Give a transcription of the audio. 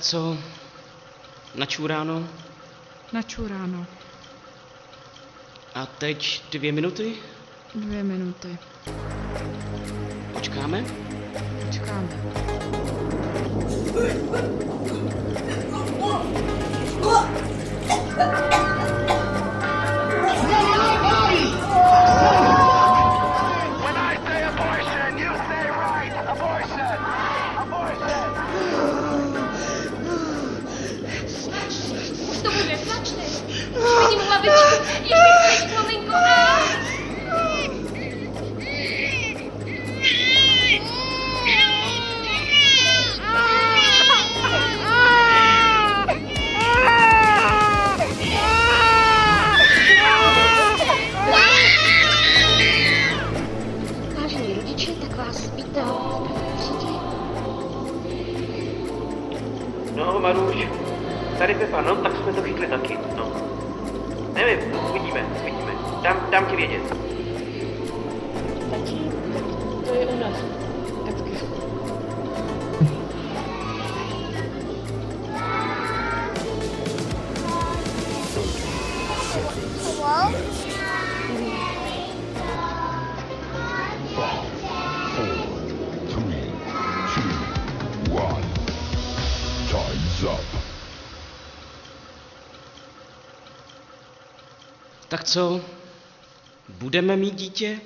co? Načuráno? Načuráno. A teď dvě minuty? Dvě minuty. Počkáme? Počkáme. to mówię, zacznę. By nie mogła być jeszcze być maleńko. A! Każdy rodziciel tak was pytał. No, Marusiu. Tady Pepa, no, tak jsme to chytli taky, no. Nevím, uvidíme, uvidíme. Dám, dám ti vědět. Tak to je u nás. Taky. Tak co? Budeme mít dítě?